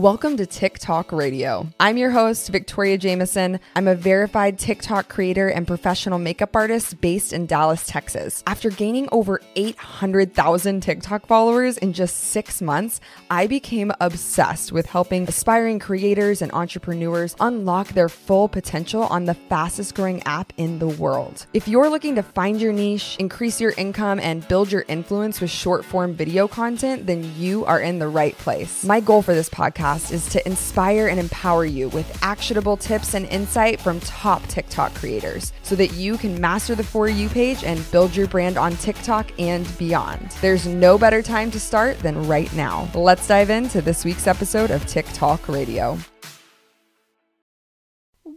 Welcome to TikTok Radio. I'm your host, Victoria Jameson. I'm a verified TikTok creator and professional makeup artist based in Dallas, Texas. After gaining over 800,000 TikTok followers in just six months, I became obsessed with helping aspiring creators and entrepreneurs unlock their full potential on the fastest growing app in the world. If you're looking to find your niche, increase your income, and build your influence with short form video content, then you are in the right place. My goal for this podcast podcast is to inspire and empower you with actionable tips and insight from top TikTok creators so that you can master the For You page and build your brand on TikTok and beyond. There's no better time to start than right now. Let's dive into this week's episode of TikTok Radio.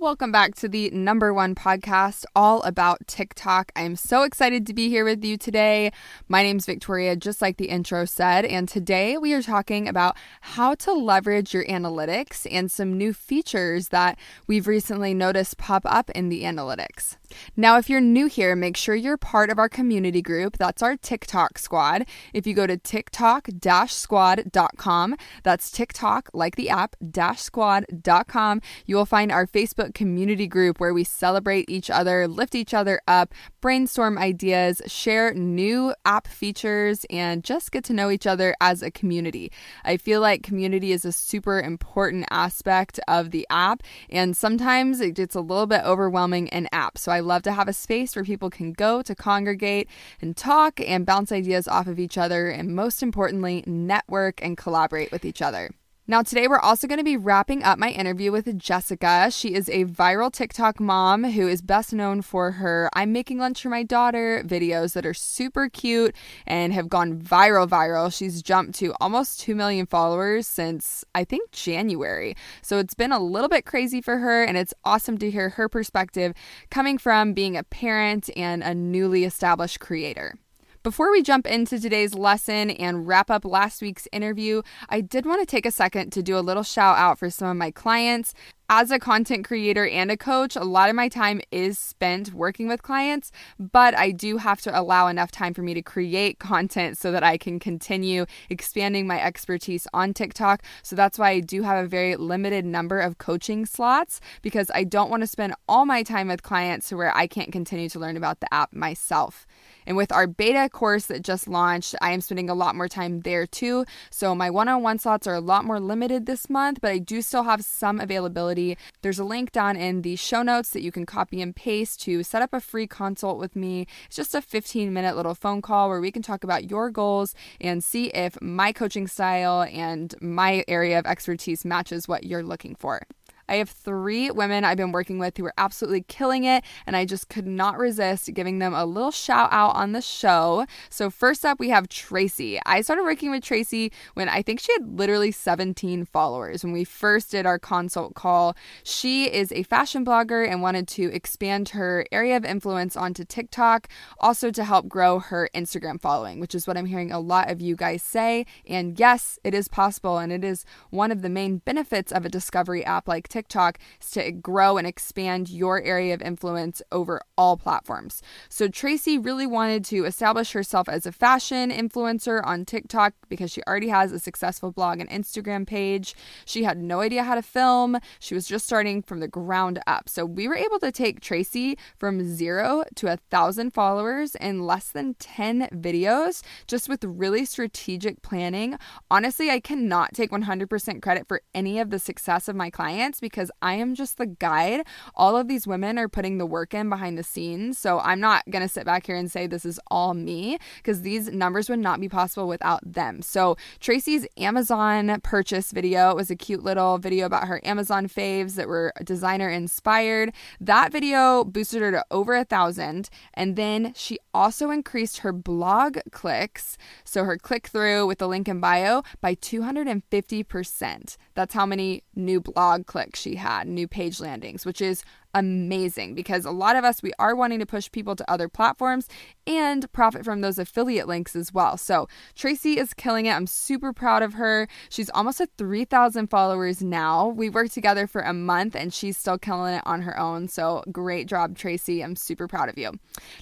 Welcome back to the number one podcast all about TikTok. I'm so excited to be here with you today. My name's Victoria, just like the intro said, and today we are talking about how to leverage your analytics and some new features that we've recently noticed pop up in the analytics. Now, if you're new here, make sure you're part of our community group. That's our TikTok squad. If you go to tiktok squad.com, that's TikTok, like the app, squad.com, you will find our Facebook community group where we celebrate each other, lift each other up, brainstorm ideas, share new app features, and just get to know each other as a community. I feel like community is a super important aspect of the app, and sometimes it gets a little bit overwhelming in app. So I love to have a space where people can go to congregate and talk and bounce ideas off of each other, and most importantly, network and collaborate with each other. Now, today we're also going to be wrapping up my interview with Jessica. She is a viral TikTok mom who is best known for her I'm making lunch for my daughter videos that are super cute and have gone viral viral. She's jumped to almost 2 million followers since I think January. So it's been a little bit crazy for her and it's awesome to hear her perspective coming from being a parent and a newly established creator. Before we jump into today's lesson and wrap up last week's interview, I did want to take a second to do a little shout out for some of my clients. As a content creator and a coach, a lot of my time is spent working with clients, but I do have to allow enough time for me to create content so that I can continue expanding my expertise on TikTok. So that's why I do have a very limited number of coaching slots because I don't want to spend all my time with clients to where I can't continue to learn about the app myself. And with our beta course that just launched, I am spending a lot more time there too. So my one on one slots are a lot more limited this month, but I do still have some availability. There's a link down in the show notes that you can copy and paste to set up a free consult with me. It's just a 15 minute little phone call where we can talk about your goals and see if my coaching style and my area of expertise matches what you're looking for. I have three women I've been working with who are absolutely killing it, and I just could not resist giving them a little shout out on the show. So, first up, we have Tracy. I started working with Tracy when I think she had literally 17 followers when we first did our consult call. She is a fashion blogger and wanted to expand her area of influence onto TikTok, also to help grow her Instagram following, which is what I'm hearing a lot of you guys say. And yes, it is possible, and it is one of the main benefits of a discovery app like TikTok is to grow and expand your area of influence over all platforms. So Tracy really wanted to establish herself as a fashion influencer on TikTok because she already has a successful blog and Instagram page. She had no idea how to film. She was just starting from the ground up. So we were able to take Tracy from zero to a thousand followers in less than 10 videos, just with really strategic planning. Honestly, I cannot take 100% credit for any of the success of my clients because I am just the guide. All of these women are putting the work in behind the scenes. So I'm not going to sit back here and say this is all me because these numbers would not be possible without them. So Tracy's Amazon purchase video it was a cute little video about her Amazon faves that were designer inspired. That video boosted her to over a thousand. And then she also increased her blog clicks, so her click through with the link in bio, by 250%. That's how many new blog clicks she had, new page landings, which is amazing because a lot of us, we are wanting to push people to other platforms and profit from those affiliate links as well. So Tracy is killing it. I'm super proud of her. She's almost at 3,000 followers now. We worked together for a month and she's still killing it on her own. So great job, Tracy. I'm super proud of you.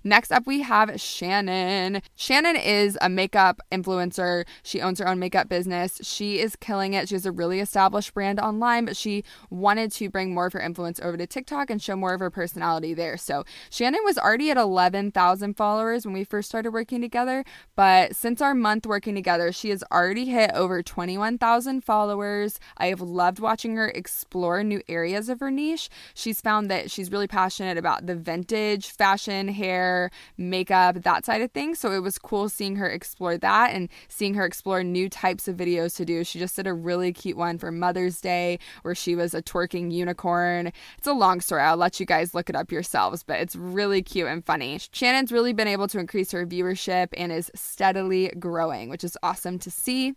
Next up, we have Shannon. Shannon is a makeup influencer. She owns her own makeup business. She is killing it. She has a really established brand online, but she wanted to bring more of her influence over to TikTok and show more of her personality there. So Shannon was already at 11,000 followers when we first started working together, but since our month working together, she has already hit over 21,000 followers. I have loved watching her explore new areas of her niche. She's found that she's really passionate about the vintage fashion, hair, makeup, that side of things. So it was cool seeing her explore that and seeing her explore new types of videos to do. She just did a really cute one for Mother's Day where she was a twerking unicorn. It's a long story. Let you guys look it up yourselves, but it's really cute and funny. Shannon's really been able to increase her viewership and is steadily growing, which is awesome to see.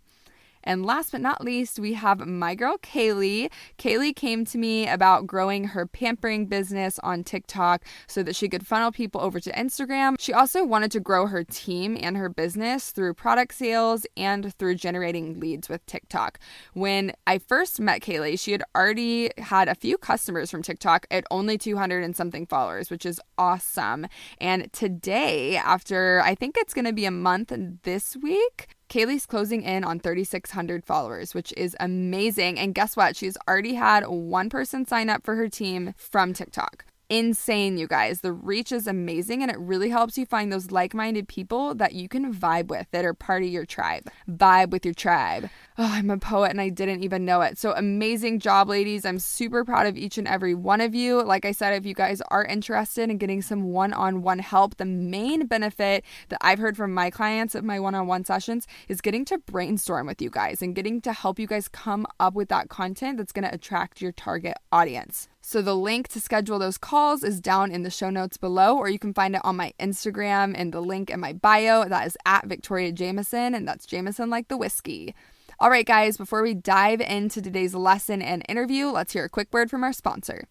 And last but not least, we have my girl Kaylee. Kaylee came to me about growing her pampering business on TikTok so that she could funnel people over to Instagram. She also wanted to grow her team and her business through product sales and through generating leads with TikTok. When I first met Kaylee, she had already had a few customers from TikTok at only 200 and something followers, which is awesome. And today, after I think it's going to be a month this week, Kaylee's closing in on 3,600 followers, which is amazing. And guess what? She's already had one person sign up for her team from TikTok insane, you guys. The reach is amazing and it really helps you find those like minded people that you can vibe with that are part of your tribe. Vibe with your tribe. Oh, I'm a poet and I didn't even know it. So amazing job, ladies. I'm super proud of each and every one of you. Like I said, if you guys are interested in getting some one on one help, the main benefit that I've heard from my clients at my one on one sessions is getting to brainstorm with you guys and getting to help you guys come up with that content that's going to attract your target audience. So the link to schedule those calls is down in the show notes below, or you can find it on my Instagram and the link in my bio. That is at Victoria Jameson, and that's Jameson like the whiskey. All right, guys, before we dive into today's lesson and interview, let's hear a quick word from our sponsor.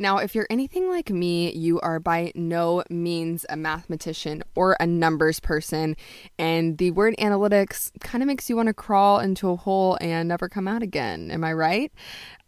Now, if you're anything like me, you are by no means a mathematician or a numbers person, and the word analytics kind of makes you want to crawl into a hole and never come out again. Am I right?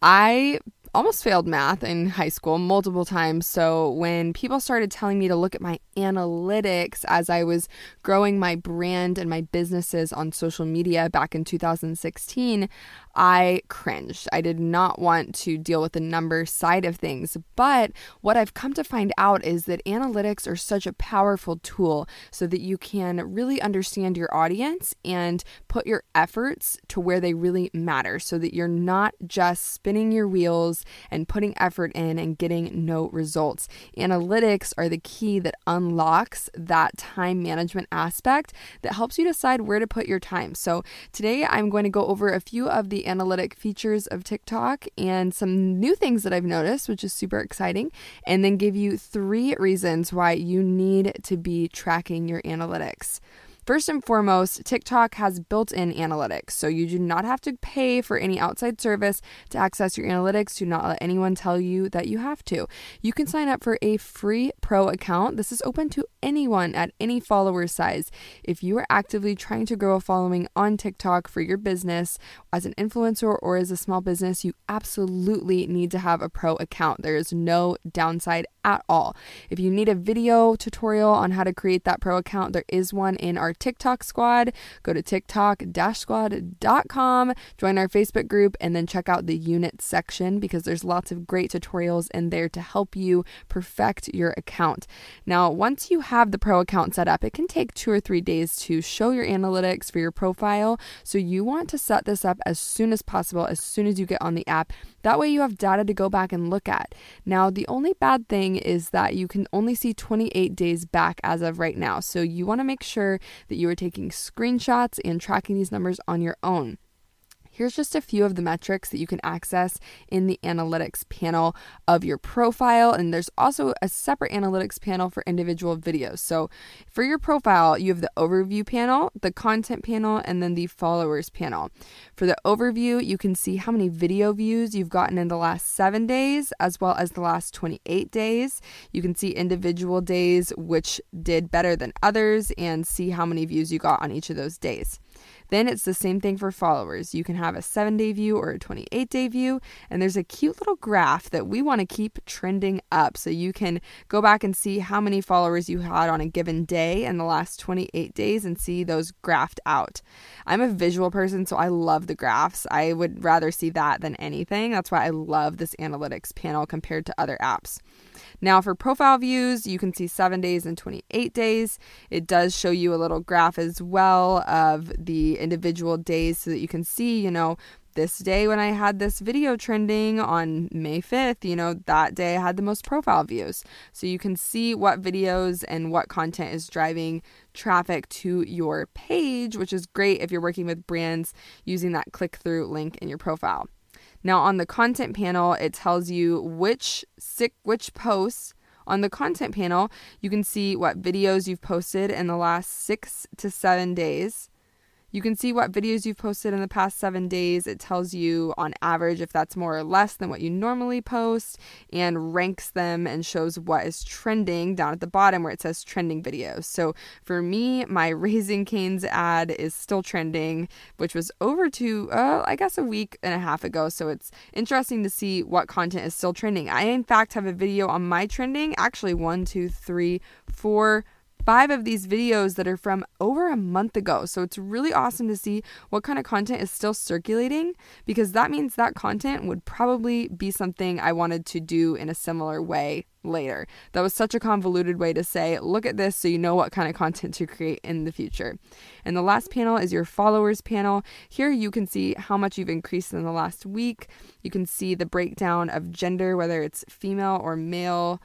I almost failed math in high school multiple times. So when people started telling me to look at my analytics as I was growing my brand and my businesses on social media back in 2016, I cringed. I did not want to deal with the number side of things. But what I've come to find out is that analytics are such a powerful tool so that you can really understand your audience and put your efforts to where they really matter so that you're not just spinning your wheels and putting effort in and getting no results. Analytics are the key that unlocks that time management aspect that helps you decide where to put your time. So today I'm going to go over a few of the analytic features of TikTok and some new things that I've noticed, which is super exciting, and then give you three reasons why you need to be tracking your analytics. First and foremost, TikTok has built in analytics, so you do not have to pay for any outside service to access your analytics. Do not let anyone tell you that you have to. You can sign up for a free pro account. This is open to anyone at any follower size. If you are actively trying to grow a following on TikTok for your business as an influencer or as a small business, you absolutely need to have a pro account. There is no downside at all. If you need a video tutorial on how to create that pro account, there is one in our TikTok squad. Go to tiktok-squad.com, join our Facebook group, and then check out the unit section because there's lots of great tutorials in there to help you perfect your account. Now, once you have the pro account set up, it can take two or three days to show your analytics for your profile. So you want to set this up as soon as possible, as soon as you get on the app. That way you have data to go back and look at. Now, the only bad thing is that you can only see 28 days back as of right now. So you want to make sure that you are taking screenshots and tracking these numbers on your own. Here's just a few of the metrics that you can access in the analytics panel of your profile. And there's also a separate analytics panel for individual videos. So for your profile, you have the overview panel, the content panel, and then the followers panel. For the overview, you can see how many video views you've gotten in the last seven days, as well as the last 28 days. You can see individual days which did better than others and see how many views you got on each of those days. Then it's the same thing for followers. You can have a seven day view or a 28 day view, and there's a cute little graph that we want to keep trending up. So you can go back and see how many followers you had on a given day in the last 28 days and see those graphed out. I'm a visual person, so I love the graphs. I would rather see that than anything. That's why I love this analytics panel compared to other apps. Now, for profile views, you can see seven days and 28 days. It does show you a little graph as well of the individual days so that you can see, you know, this day when I had this video trending on May 5th, you know, that day I had the most profile views. So you can see what videos and what content is driving traffic to your page, which is great if you're working with brands using that click through link in your profile. Now on the content panel, it tells you which sick which posts on the content panel, you can see what videos you've posted in the last 6 to 7 days. You can see what videos you've posted in the past seven days. It tells you on average if that's more or less than what you normally post and ranks them and shows what is trending down at the bottom where it says trending videos. So for me, my Raising Cane's ad is still trending, which was over to, uh, I guess, a week and a half ago. So it's interesting to see what content is still trending. I, in fact, have a video on my trending, actually, one, two, three, four five of these videos that are from over a month ago. So it's really awesome to see what kind of content is still circulating because that means that content would probably be something I wanted to do in a similar way later. That was such a convoluted way to say, look at this so you know what kind of content to create in the future. And the last panel is your followers panel. Here you can see how much you've increased in the last week. You can see the breakdown of gender, whether it's female or male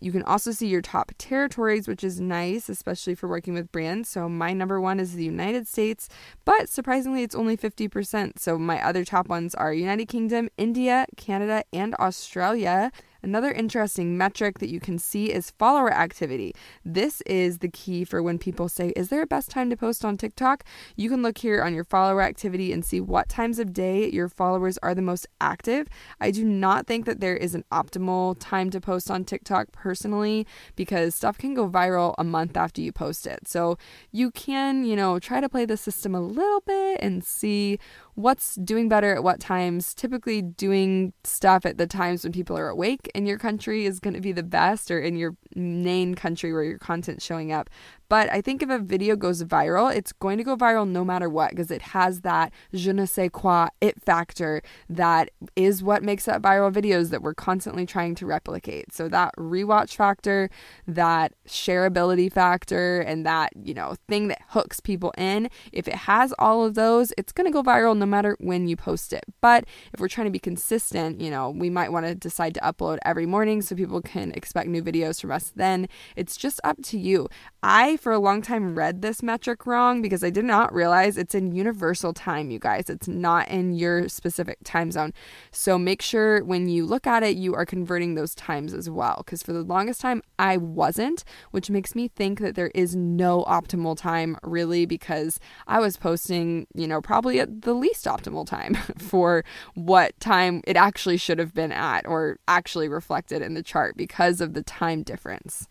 you can also see your top territories, which is nice, especially for working with brands. So, my number one is the United States, but surprisingly, it's only 50%. So, my other top ones are United Kingdom, India, Canada, and Australia. Another interesting metric that you can see is follower activity. This is the key for when people say, Is there a best time to post on TikTok? You can look here on your follower activity and see what times of day your followers are the most active. I do not think that there is an optimal time to post on TikTok personally because stuff can go viral a month after you post it. So you can, you know, try to play the system a little bit and see what's doing better at what times. Typically, doing stuff at the times when people are awake in your country is going to be the best, or in your main country where your content's showing up. But I think if a video goes viral, it's going to go viral no matter what because it has that je ne sais quoi it factor that is what makes up viral videos that we're constantly trying to replicate. So that rewatch factor, that shareability factor, and that, you know, thing that hooks people in, if it has all of those, it's going to go viral no matter when you post it. But if we're trying to be consistent, you know, we might want to decide to upload every morning so people can expect new videos from us then. It's just up to you. I, for a long time, read this metric wrong because I did not realize it's in universal time, you guys. It's not in your specific time zone. So make sure when you look at it, you are converting those times as well. Because for the longest time, I wasn't, which makes me think that there is no optimal time really because I was posting, you know, probably at the least optimal time for what time it actually should have been at or actually reflected in the chart because of the time difference.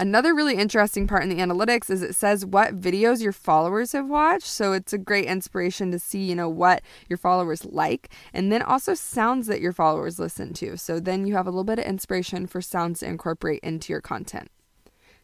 Another really interesting part in the analytics is it says what videos your followers have watched. So it's a great inspiration to see, you know, what your followers like and then also sounds that your followers listen to. So then you have a little bit of inspiration for sounds to incorporate into your content.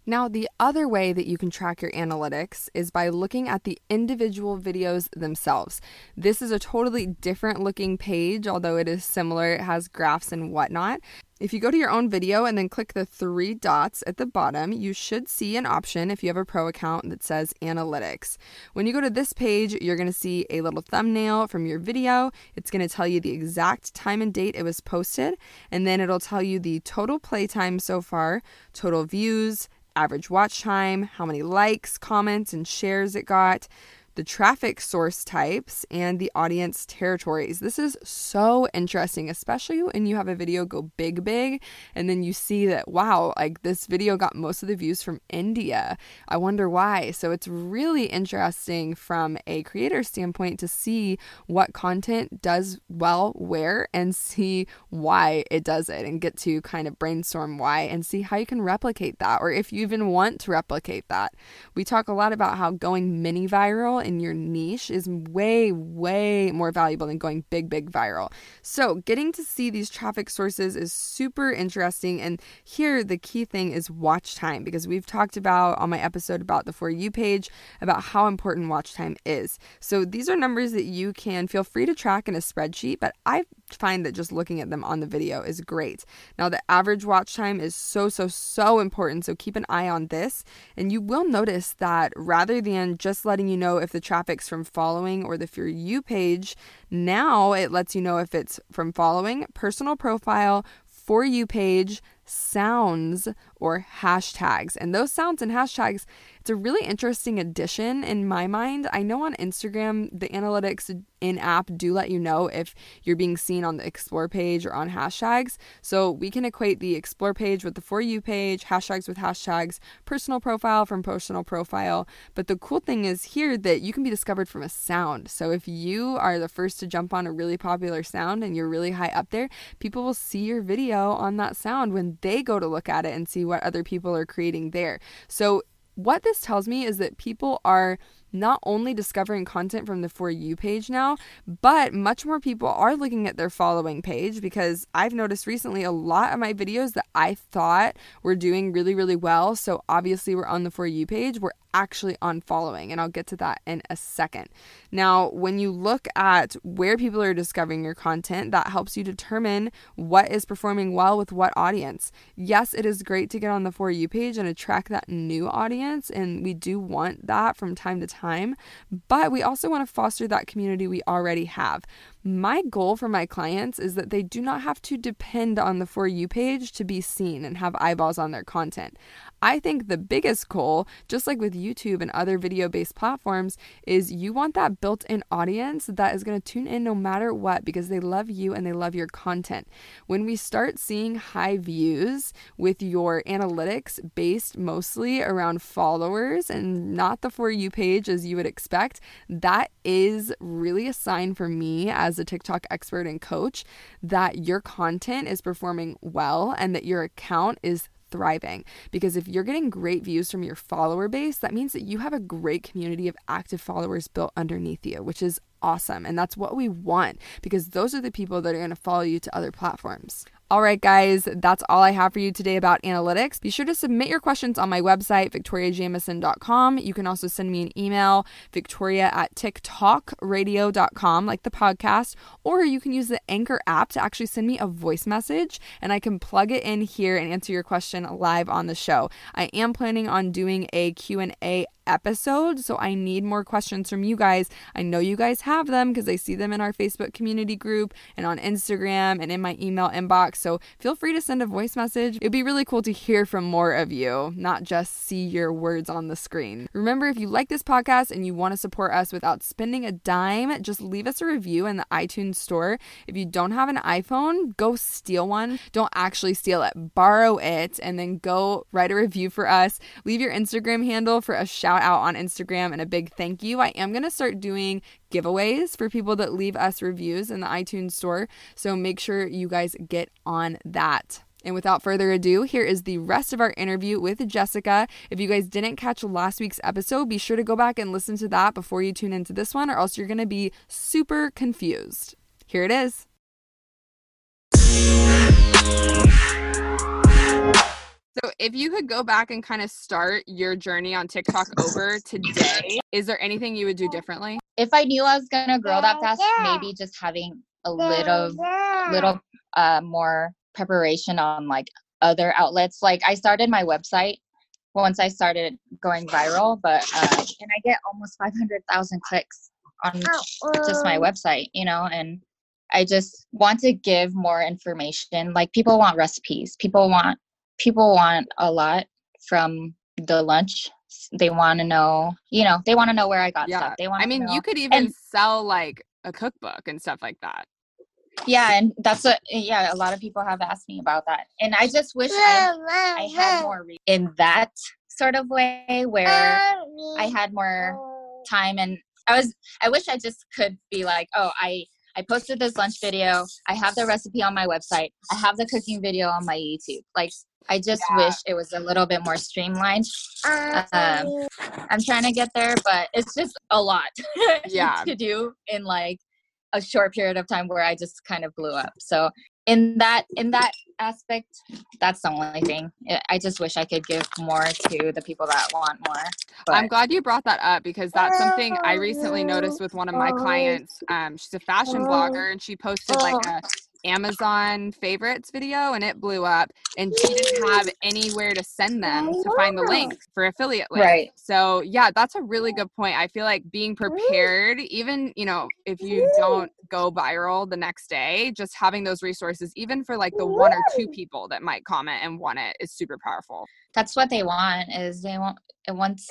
Now, the other way that you can track your analytics is by looking at the individual videos themselves. This is a totally different looking page, although it is similar, it has graphs and whatnot. If you go to your own video and then click the three dots at the bottom, you should see an option if you have a pro account that says analytics. When you go to this page, you're going to see a little thumbnail from your video. It's going to tell you the exact time and date it was posted, and then it'll tell you the total playtime so far, total views, average watch time, how many likes, comments, and shares it got, the traffic source types, and the audience territories. This is so interesting, especially when you have a video go big, big, and then you see that, wow, like this video got most of the views from India. I wonder why. So it's really interesting from a creator standpoint to see what content does well where and see why it does it and get to kind of brainstorm why and see how you can replicate that or if you even want to replicate that. We talk a lot about how going mini viral in your niche is way, way more valuable than going big, big viral. So, getting to see these traffic sources is super interesting. And here, the key thing is watch time because we've talked about on my episode about the For You page about how important watch time is. So, these are numbers that you can feel free to track in a spreadsheet, but I find that just looking at them on the video is great. Now, the average watch time is so, so, so important. So keep an eye on this. And you will notice that rather than just letting you know if the traffic's from following or the For You page, now it lets you know if it's from following, personal profile, For You page, sounds, or hashtags. And those sounds and hashtags it's a really interesting addition in my mind. I know on Instagram, the analytics in app do let you know if you're being seen on the explore page or on hashtags. So we can equate the explore page with the For You page, hashtags with hashtags, personal profile from personal profile. But the cool thing is here that you can be discovered from a sound. So if you are the first to jump on a really popular sound and you're really high up there, people will see your video on that sound when they go to look at it and see what other people are creating there. So what this tells me is that people are not only discovering content from the For You page now, but much more people are looking at their following page because I've noticed recently a lot of my videos that I thought were doing really, really well. So obviously, we're on the For You page, we're actually on following, and I'll get to that in a second. Now, when you look at where people are discovering your content, that helps you determine what is performing well with what audience. Yes, it is great to get on the For You page and attract that new audience, and we do want that from time to time time, but we also want to foster that community we already have. My goal for my clients is that they do not have to depend on the For You page to be seen and have eyeballs on their content. I think the biggest goal, just like with YouTube and other video based platforms, is you want that built in audience that is going to tune in no matter what because they love you and they love your content. When we start seeing high views with your analytics based mostly around followers and not the For You page as you would expect, that is really a sign for me as a TikTok expert and coach that your content is performing well and that your account is thriving. Because if you're getting great views from your follower base, that means that you have a great community of active followers built underneath you, which is awesome. And that's what we want because those are the people that are going to follow you to other platforms. All right, guys, that's all I have for you today about analytics. Be sure to submit your questions on my website, victoriajameson.com. You can also send me an email, victoria at tiktokradio.com, like the podcast, or you can use the Anchor app to actually send me a voice message and I can plug it in here and answer your question live on the show. I am planning on doing a Q&A episode. So I need more questions from you guys. I know you guys have them because I see them in our Facebook community group and on Instagram and in my email inbox. So feel free to send a voice message. It'd be really cool to hear from more of you, not just see your words on the screen. Remember, if you like this podcast and you want to support us without spending a dime, just leave us a review in the iTunes store. If you don't have an iPhone, go steal one. Don't actually steal it, borrow it, and then go write a review for us. Leave your Instagram handle for a shout shout out on Instagram and a big thank you. I am going to start doing giveaways for people that leave us reviews in the iTunes store. So make sure you guys get on that. And without further ado, here is the rest of our interview with Jessica. If you guys didn't catch last week's episode, be sure to go back and listen to that before you tune into this one, or else you're going to be super confused. Here it is. So, if you could go back and kind of start your journey on TikTok over today, is there anything you would do differently? If I knew I was gonna grow that fast, maybe just having a little, little uh, more preparation on like other outlets. Like I started my website once I started going viral, but uh, and I get almost five hundred thousand clicks on just my website, you know, and I just want to give more information. Like people want recipes, people want people want a lot from the lunch they want to know, you know, they want to know where I got yeah. stuff. They want I mean, you could even and, sell like a cookbook and stuff like that. Yeah, and that's a yeah, a lot of people have asked me about that. And I just wish I, I had more re- in that sort of way where I had more time and I was I wish I just could be like, "Oh, I I posted this lunch video. I have the recipe on my website. I have the cooking video on my YouTube." Like I just yeah. wish it was a little bit more streamlined. Um, I'm trying to get there, but it's just a lot yeah. to do in like a short period of time where I just kind of blew up. So in that in that aspect, that's the only thing. I just wish I could give more to the people that want more. But. I'm glad you brought that up because that's something I recently noticed with one of my clients. Um, she's a fashion blogger and she posted like a Amazon favorites video and it blew up and she didn't have anywhere to send them to find the link for affiliate links. Right. So yeah, that's a really good point. I feel like being prepared, even, you know, if you don't go viral the next day, just having those resources, even for like the one or two people that might comment and want it is super powerful. That's what they want is they want once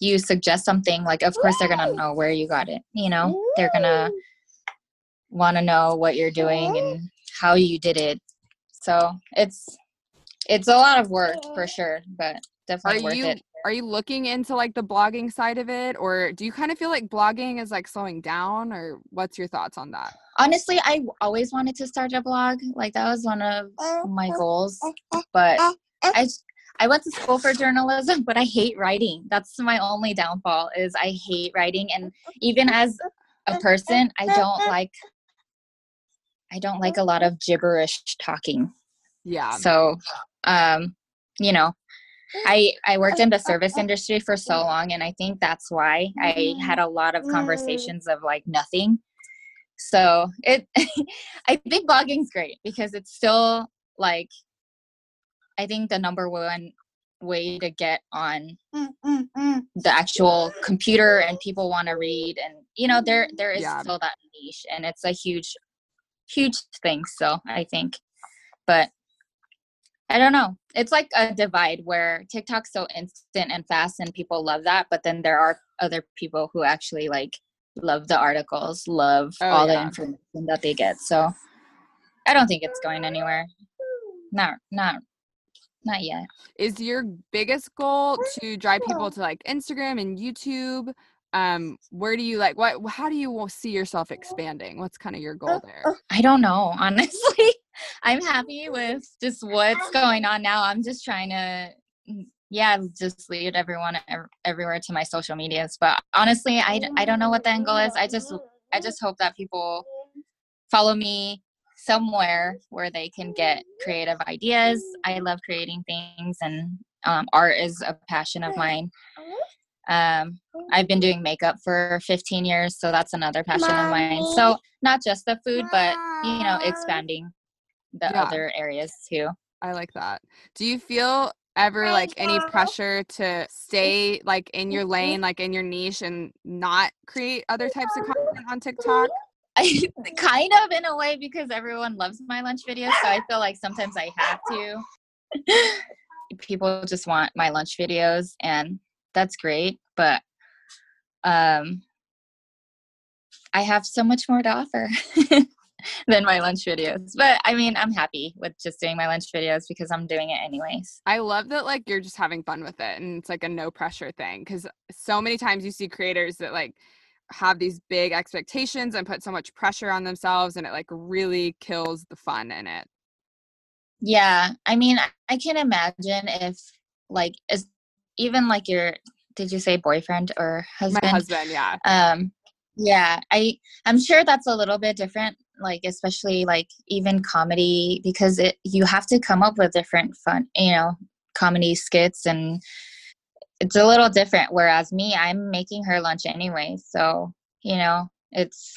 you suggest something, like of course they're gonna know where you got it. You know, they're gonna want to know what you're doing and how you did it. So it's it's a lot of work for sure, but definitely are worth you, it. Are you looking into like the blogging side of it, or do you kind of feel like blogging is like slowing down, or what's your thoughts on that? Honestly, I always wanted to start a blog. Like that was one of uh, my uh, goals, uh, but I I went to school for journalism, but I hate writing. That's my only downfall is I hate writing and even as a person, I don't like I don't like a lot of gibberish talking. Yeah. So, um, you know, I I worked in the service industry for so long, and I think that's why I had a lot of conversations of like nothing. So it, I think blogging's great because it's still like, I think the number one way to get on the actual computer and people want to read and you know there there is yeah. still that niche and it's a huge huge thing so i think. But i don't know. It's like a divide where tiktok's so instant and fast and people love that but then there are other people who actually like love the articles love oh, all yeah. the information that they get. So i don't think it's going anywhere. Not not not yet. Is your biggest goal to drive people to like instagram and youtube um where do you like what how do you see yourself expanding? What's kind of your goal there? i don't know honestly. I'm happy with just what's going on now. I'm just trying to mm, yeah just lead everyone everywhere to my social medias but honestly i, I don't know what the end goal is. I just i just hope that people follow me somewhere where they can get creative ideas. I love creating things and um, art is a passion of mine um, I've been doing makeup for 15 years, so that's another passion Mommy. of mine. So not just the food, but you know, expanding the yeah. other areas too. I like that. Do you feel ever like any pressure to stay like in your lane, like in your niche and not create other types of content on TikTok? I, kind of in a way because everyone loves my lunch videos, so I feel like sometimes I have to. People just want my lunch videos and that's great but um i have so much more to offer than my lunch videos but i mean i'm happy with just doing my lunch videos because i'm doing it anyways. I love that like you're just having fun with it and it's like a no pressure thing because so many times you see creators that like have these big expectations and put so much pressure on themselves and it like really kills the fun in it. Yeah i mean i can imagine if like as even like your did you say boyfriend or husband? My husband, yeah. Um yeah, I I'm sure that's a little bit different like especially like even comedy because it you have to come up with different fun, you know, comedy skits and it's a little different whereas me I'm making her lunch anyway. So, you know, it's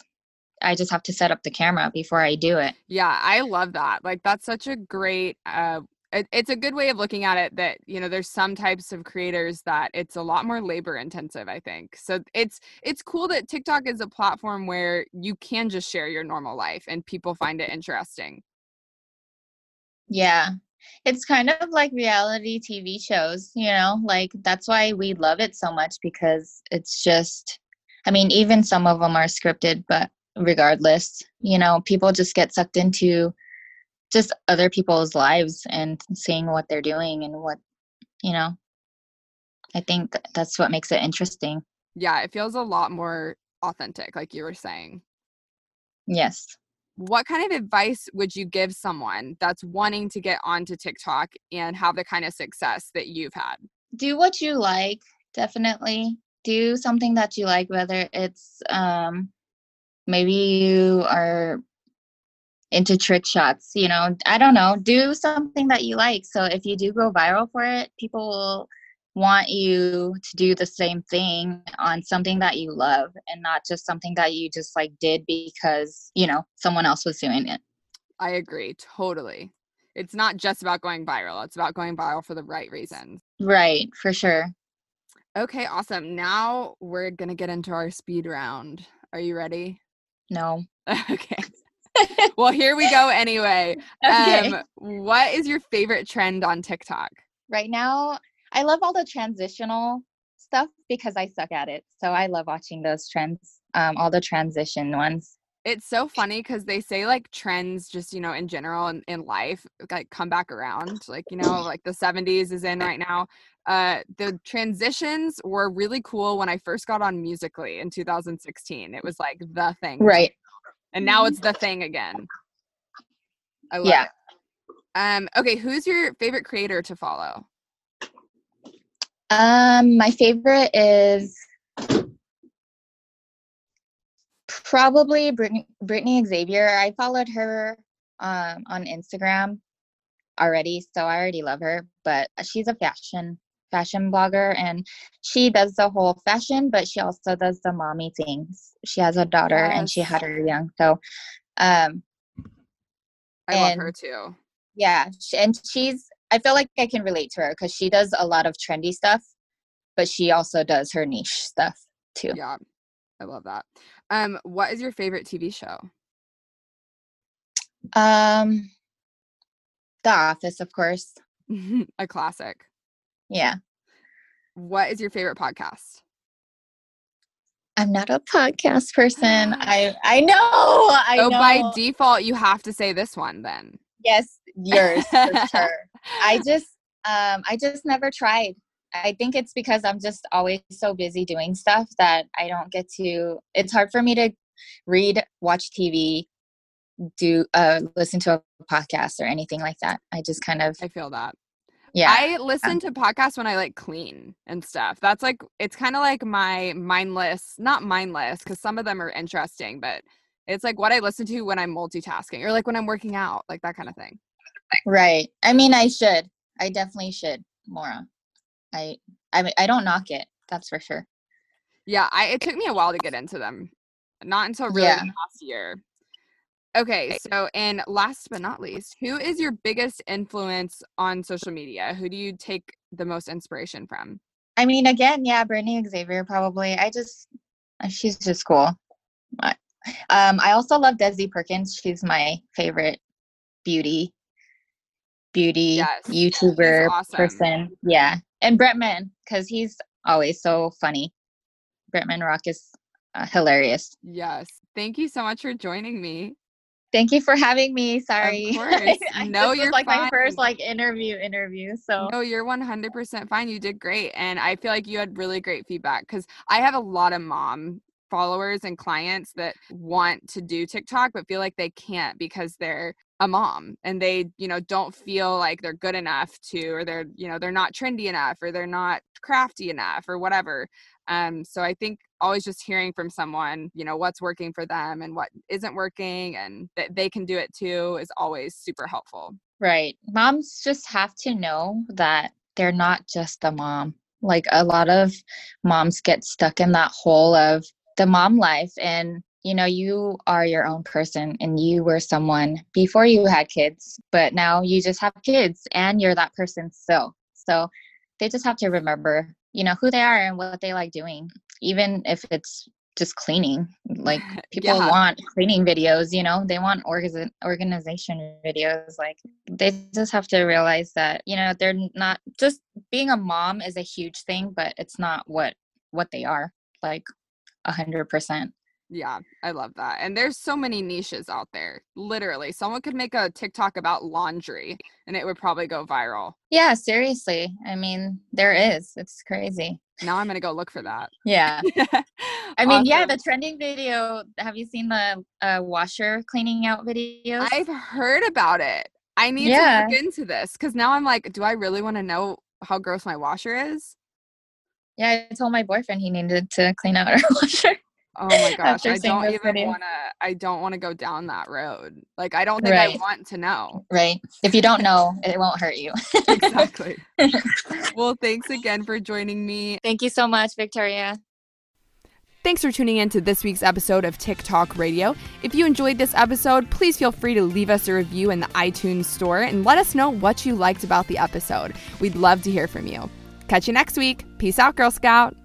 I just have to set up the camera before I do it. Yeah, I love that. Like that's such a great uh it, it's a good way of looking at it that you know there's some types of creators that it's a lot more labor intensive i think. So it's it's cool that tiktok is a platform where you can just share your normal life and people find it interesting. Yeah. It's kind of like reality TV shows, you know, like that's why we love it so much because it's just, I mean, even some of them are scripted, but regardless, you know, people just get sucked into just other people's lives and seeing what they're doing and what, you know, I think that's what makes it interesting. Yeah, it feels a lot more authentic, like you were saying. Yes what kind of advice would you give someone that's wanting to get onto TikTok and have the kind of success that you've had? Do what you like, definitely. Do something that you like, whether it's um, maybe you are into trick shots, you know, I don't know. Do something that you like. So if you do go viral for it, people will want you to do the same thing on something that you love and not just something that you just like did because, you know, someone else was doing it. I agree totally. It's not just about going viral, it's about going viral for the right reasons. Right, for sure. Okay, awesome. Now we're to get into our speed round. Are you ready? No. okay. well, here we go anyway. Okay. Um, what is your favorite trend on TikTok? Right now, I love all the transitional stuff because I suck at it. So I love watching those trends, um, all the transition ones. It's so funny because they say like trends just, you know, in general in, in life, like come back around. Like, you know, like the 70s is in right now. Uh, the transitions were really cool when I first got on Musical.ly in 2016. It was like the thing. Right. And now it's the thing again. I love yeah. it. Um, okay, who's your favorite creator to follow? Um, my favorite is probably Brittany, Brittany Xavier. I followed her um, on Instagram already, so I already love her. But she's a fashion fashion blogger, and she does the whole fashion, but she also does the mommy things. She has a daughter, yes. and she had her young, so um, I and, love her too. Yeah, and she's I feel like I can relate to her because she does a lot of trendy stuff, but she also does her niche stuff too. Yeah, I love that. Um, what is your favorite TV show? Um, The Office, of course. a classic. Yeah. What is your favorite podcast? I'm not a podcast person. I I know. I oh, know. by default, you have to say this one then. Yes, yours for sure. I just um I just never tried. I think it's because I'm just always so busy doing stuff that I don't get to it's hard for me to read, watch TV, do uh listen to a podcast or anything like that. I just kind of I feel that. Yeah. I listen to podcasts when I like clean and stuff. That's like it's kind of like my mindless, not mindless cuz some of them are interesting, but it's like what I listen to when I'm multitasking or like when I'm working out, like that kind of thing. Right. I mean, I should. I definitely should more. I I mean, I don't knock it. That's for sure. Yeah, I it took me a while to get into them. Not until really yeah. last year. Okay, so and last but not least, who is your biggest influence on social media? Who do you take the most inspiration from? I mean, again, yeah, Brittany Xavier probably. I just she's just cool. Um, I also love Desi Perkins. She's my favorite beauty beauty yes. YouTuber awesome. person. Yeah. And Bretman, because he's always so funny. Bretman Rock is uh, hilarious. Yes. Thank you so much for joining me. Thank you for having me. Sorry. Of course. no, you're like fine. my first like interview interview. So No, you're 100% fine. You did great and I feel like you had really great feedback cuz I have a lot of mom followers and clients that want to do TikTok but feel like they can't because they're a mom and they you know don't feel like they're good enough to or they're you know they're not trendy enough or they're not crafty enough or whatever um so i think always just hearing from someone you know what's working for them and what isn't working and that they can do it too is always super helpful. Right. Moms just have to know that they're not just a mom. Like a lot of moms get stuck in that hole of the mom life and you know you are your own person and you were someone before you had kids but now you just have kids and you're that person still. So they just have to remember you know who they are and what they like doing even if it's just cleaning like people yeah. want cleaning videos you know they want orga- organization videos like they just have to realize that you know they're not just being a mom is a huge thing but it's not what what they are like a hundred percent yeah, I love that. And there's so many niches out there. Literally, someone could make a TikTok about laundry and it would probably go viral. Yeah, seriously. I mean, there is. It's crazy. Now I'm going to go look for that. Yeah. I mean, awesome. yeah, the trending video. Have you seen the uh, washer cleaning out videos? I've heard about it. I need yeah. to look into this because now I'm like, do I really want to know how gross my washer is? Yeah, I told my boyfriend he needed to clean out our washer. Oh my gosh, I don't even want to. I don't want to go down that road. Like, I don't think right. I want to know. Right. If you don't know, it won't hurt you. exactly. well, thanks again for joining me. Thank you so much, Victoria. Thanks for tuning in to this week's episode of TikTok Radio. If you enjoyed this episode, please feel free to leave us a review in the iTunes store and let us know what you liked about the episode. We'd love to hear from you. Catch you next week. Peace out, Girl Scout.